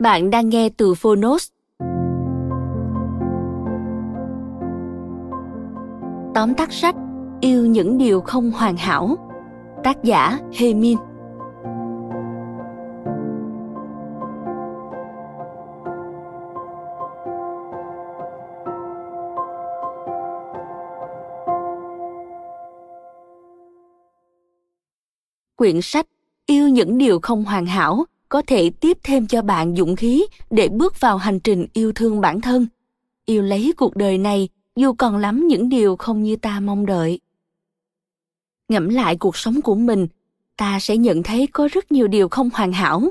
Bạn đang nghe từ Phonos. Tóm tắt sách, Yêu những điều không hoàn hảo. Tác giả Hê Min Quyển sách, Yêu những điều không hoàn hảo có thể tiếp thêm cho bạn dũng khí để bước vào hành trình yêu thương bản thân. Yêu lấy cuộc đời này, dù còn lắm những điều không như ta mong đợi. Ngẫm lại cuộc sống của mình, ta sẽ nhận thấy có rất nhiều điều không hoàn hảo.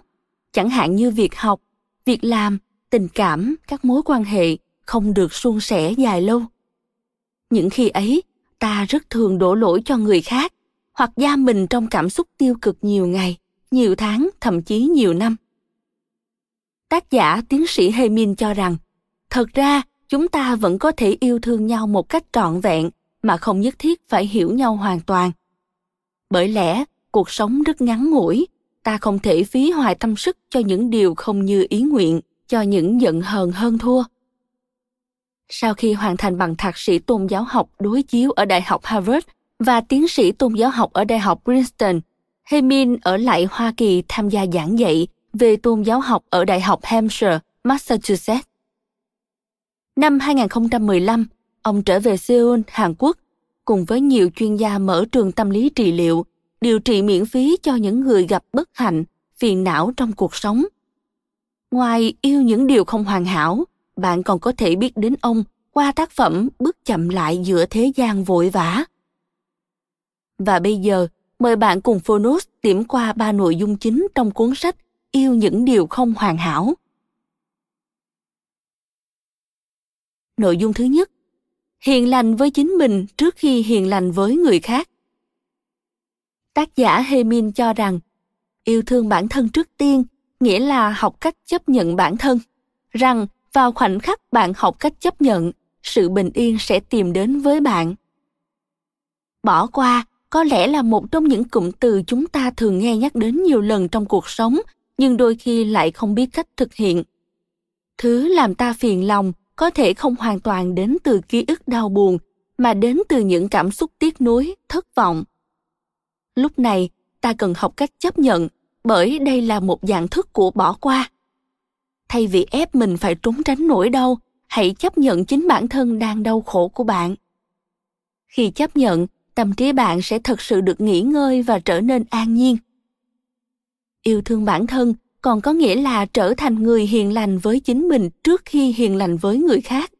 Chẳng hạn như việc học, việc làm, tình cảm, các mối quan hệ không được suôn sẻ dài lâu. Những khi ấy, ta rất thường đổ lỗi cho người khác hoặc giam mình trong cảm xúc tiêu cực nhiều ngày nhiều tháng, thậm chí nhiều năm. Tác giả tiến sĩ Hemin cho rằng, thật ra chúng ta vẫn có thể yêu thương nhau một cách trọn vẹn mà không nhất thiết phải hiểu nhau hoàn toàn. Bởi lẽ, cuộc sống rất ngắn ngủi, ta không thể phí hoài tâm sức cho những điều không như ý nguyện, cho những giận hờn hơn thua. Sau khi hoàn thành bằng thạc sĩ tôn giáo học đối chiếu ở Đại học Harvard và tiến sĩ tôn giáo học ở Đại học Princeton, Hemin ở lại Hoa Kỳ tham gia giảng dạy về tôn giáo học ở Đại học Hampshire, Massachusetts. Năm 2015, ông trở về Seoul, Hàn Quốc, cùng với nhiều chuyên gia mở trường tâm lý trị liệu, điều trị miễn phí cho những người gặp bất hạnh, phiền não trong cuộc sống. Ngoài yêu những điều không hoàn hảo, bạn còn có thể biết đến ông qua tác phẩm Bước chậm lại giữa thế gian vội vã. Và bây giờ, Mời bạn cùng Phonos điểm qua ba nội dung chính trong cuốn sách Yêu những điều không hoàn hảo. Nội dung thứ nhất, hiền lành với chính mình trước khi hiền lành với người khác. Tác giả Hemin cho rằng, yêu thương bản thân trước tiên nghĩa là học cách chấp nhận bản thân, rằng vào khoảnh khắc bạn học cách chấp nhận, sự bình yên sẽ tìm đến với bạn. Bỏ qua có lẽ là một trong những cụm từ chúng ta thường nghe nhắc đến nhiều lần trong cuộc sống, nhưng đôi khi lại không biết cách thực hiện. Thứ làm ta phiền lòng có thể không hoàn toàn đến từ ký ức đau buồn, mà đến từ những cảm xúc tiếc nuối, thất vọng. Lúc này, ta cần học cách chấp nhận, bởi đây là một dạng thức của bỏ qua. Thay vì ép mình phải trốn tránh nỗi đau, hãy chấp nhận chính bản thân đang đau khổ của bạn. Khi chấp nhận tâm trí bạn sẽ thật sự được nghỉ ngơi và trở nên an nhiên. Yêu thương bản thân còn có nghĩa là trở thành người hiền lành với chính mình trước khi hiền lành với người khác.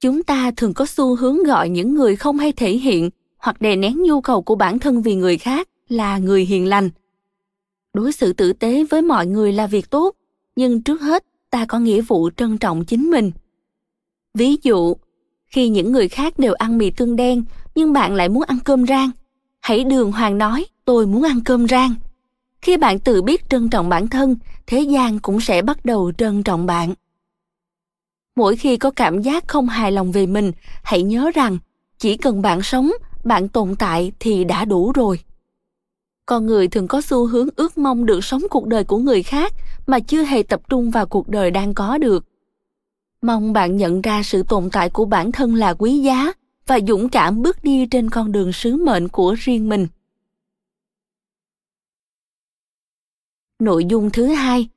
Chúng ta thường có xu hướng gọi những người không hay thể hiện hoặc đè nén nhu cầu của bản thân vì người khác là người hiền lành. Đối xử tử tế với mọi người là việc tốt, nhưng trước hết ta có nghĩa vụ trân trọng chính mình. Ví dụ, khi những người khác đều ăn mì tương đen nhưng bạn lại muốn ăn cơm rang. Hãy đường hoàng nói, tôi muốn ăn cơm rang. Khi bạn tự biết trân trọng bản thân, thế gian cũng sẽ bắt đầu trân trọng bạn. Mỗi khi có cảm giác không hài lòng về mình, hãy nhớ rằng, chỉ cần bạn sống, bạn tồn tại thì đã đủ rồi. Con người thường có xu hướng ước mong được sống cuộc đời của người khác mà chưa hề tập trung vào cuộc đời đang có được. Mong bạn nhận ra sự tồn tại của bản thân là quý giá và dũng cảm bước đi trên con đường sứ mệnh của riêng mình. Nội dung thứ hai,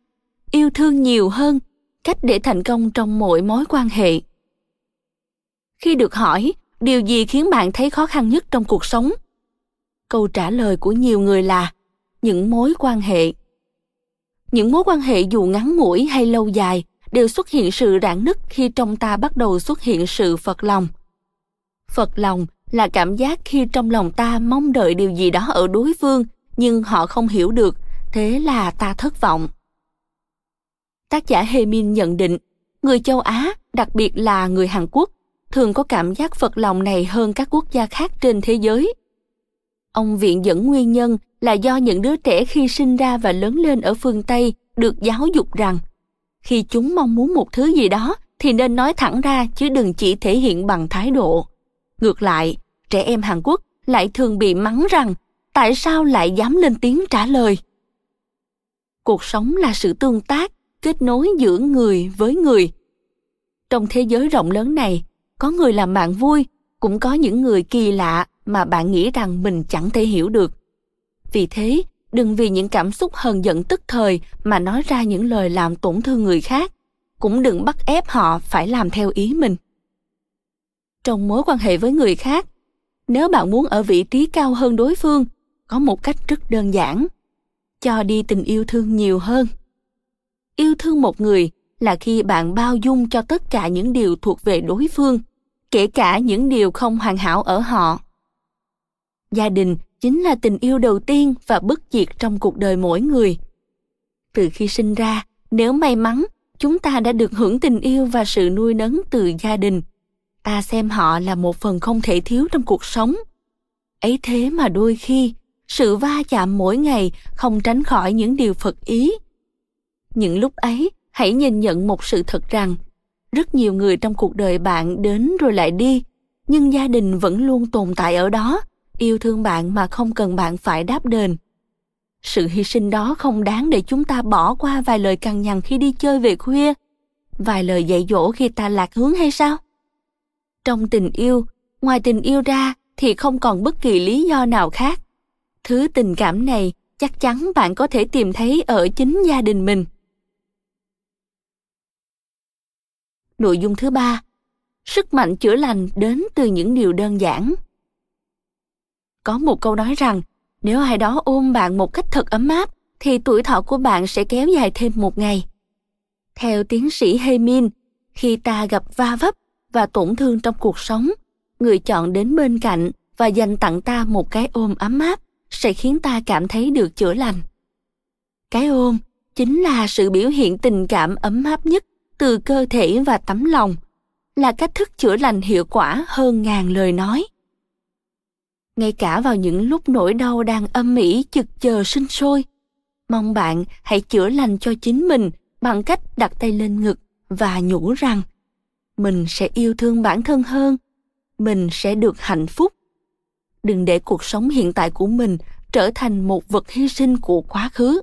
yêu thương nhiều hơn, cách để thành công trong mọi mối quan hệ. Khi được hỏi điều gì khiến bạn thấy khó khăn nhất trong cuộc sống, câu trả lời của nhiều người là những mối quan hệ. Những mối quan hệ dù ngắn ngủi hay lâu dài đều xuất hiện sự rạn nứt khi trong ta bắt đầu xuất hiện sự phật lòng. Phật lòng là cảm giác khi trong lòng ta mong đợi điều gì đó ở đối phương nhưng họ không hiểu được, thế là ta thất vọng. Tác giả Hê Min nhận định, người châu Á, đặc biệt là người Hàn Quốc, thường có cảm giác phật lòng này hơn các quốc gia khác trên thế giới. Ông viện dẫn nguyên nhân là do những đứa trẻ khi sinh ra và lớn lên ở phương Tây được giáo dục rằng khi chúng mong muốn một thứ gì đó thì nên nói thẳng ra chứ đừng chỉ thể hiện bằng thái độ. Ngược lại, trẻ em Hàn Quốc lại thường bị mắng rằng tại sao lại dám lên tiếng trả lời. Cuộc sống là sự tương tác, kết nối giữa người với người. Trong thế giới rộng lớn này, có người làm bạn vui, cũng có những người kỳ lạ mà bạn nghĩ rằng mình chẳng thể hiểu được. Vì thế, đừng vì những cảm xúc hờn giận tức thời mà nói ra những lời làm tổn thương người khác cũng đừng bắt ép họ phải làm theo ý mình trong mối quan hệ với người khác. Nếu bạn muốn ở vị trí cao hơn đối phương, có một cách rất đơn giản. Cho đi tình yêu thương nhiều hơn. Yêu thương một người là khi bạn bao dung cho tất cả những điều thuộc về đối phương, kể cả những điều không hoàn hảo ở họ. Gia đình chính là tình yêu đầu tiên và bất diệt trong cuộc đời mỗi người. Từ khi sinh ra, nếu may mắn, chúng ta đã được hưởng tình yêu và sự nuôi nấng từ gia đình ta xem họ là một phần không thể thiếu trong cuộc sống. Ấy thế mà đôi khi, sự va chạm mỗi ngày không tránh khỏi những điều phật ý. Những lúc ấy, hãy nhìn nhận một sự thật rằng, rất nhiều người trong cuộc đời bạn đến rồi lại đi, nhưng gia đình vẫn luôn tồn tại ở đó, yêu thương bạn mà không cần bạn phải đáp đền. Sự hy sinh đó không đáng để chúng ta bỏ qua vài lời cằn nhằn khi đi chơi về khuya. Vài lời dạy dỗ khi ta lạc hướng hay sao? Trong tình yêu, ngoài tình yêu ra thì không còn bất kỳ lý do nào khác. Thứ tình cảm này chắc chắn bạn có thể tìm thấy ở chính gia đình mình. Nội dung thứ ba, sức mạnh chữa lành đến từ những điều đơn giản. Có một câu nói rằng, nếu ai đó ôm bạn một cách thật ấm áp, thì tuổi thọ của bạn sẽ kéo dài thêm một ngày. Theo tiến sĩ haymin khi ta gặp va vấp và tổn thương trong cuộc sống. Người chọn đến bên cạnh và dành tặng ta một cái ôm ấm áp sẽ khiến ta cảm thấy được chữa lành. Cái ôm chính là sự biểu hiện tình cảm ấm áp nhất từ cơ thể và tấm lòng, là cách thức chữa lành hiệu quả hơn ngàn lời nói. Ngay cả vào những lúc nỗi đau đang âm ỉ chực chờ sinh sôi, mong bạn hãy chữa lành cho chính mình bằng cách đặt tay lên ngực và nhủ rằng mình sẽ yêu thương bản thân hơn. Mình sẽ được hạnh phúc. Đừng để cuộc sống hiện tại của mình trở thành một vật hy sinh của quá khứ.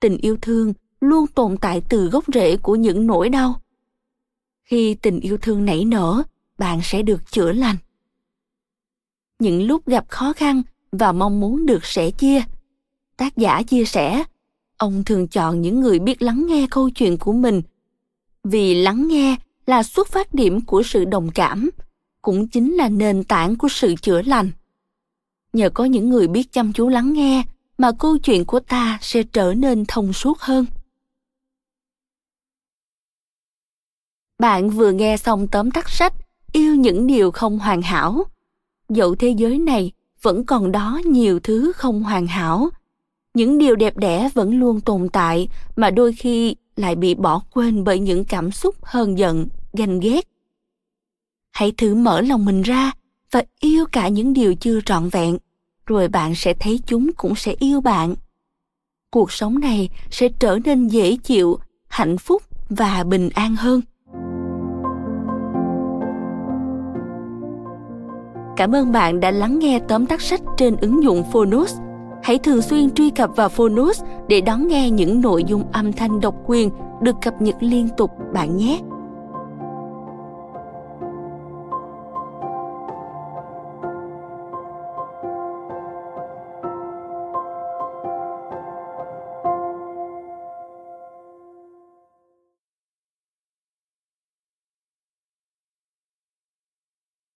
Tình yêu thương luôn tồn tại từ gốc rễ của những nỗi đau. Khi tình yêu thương nảy nở, bạn sẽ được chữa lành. Những lúc gặp khó khăn và mong muốn được sẻ chia, tác giả chia sẻ, ông thường chọn những người biết lắng nghe câu chuyện của mình. Vì lắng nghe là xuất phát điểm của sự đồng cảm, cũng chính là nền tảng của sự chữa lành. Nhờ có những người biết chăm chú lắng nghe mà câu chuyện của ta sẽ trở nên thông suốt hơn. Bạn vừa nghe xong tóm tắt sách yêu những điều không hoàn hảo. Dẫu thế giới này vẫn còn đó nhiều thứ không hoàn hảo, những điều đẹp đẽ vẫn luôn tồn tại mà đôi khi lại bị bỏ quên bởi những cảm xúc hờn giận, ganh ghét. Hãy thử mở lòng mình ra và yêu cả những điều chưa trọn vẹn, rồi bạn sẽ thấy chúng cũng sẽ yêu bạn. Cuộc sống này sẽ trở nên dễ chịu, hạnh phúc và bình an hơn. Cảm ơn bạn đã lắng nghe tóm tắt sách trên ứng dụng Phonos. Hãy thường xuyên truy cập vào Phonus để đón nghe những nội dung âm thanh độc quyền được cập nhật liên tục bạn nhé.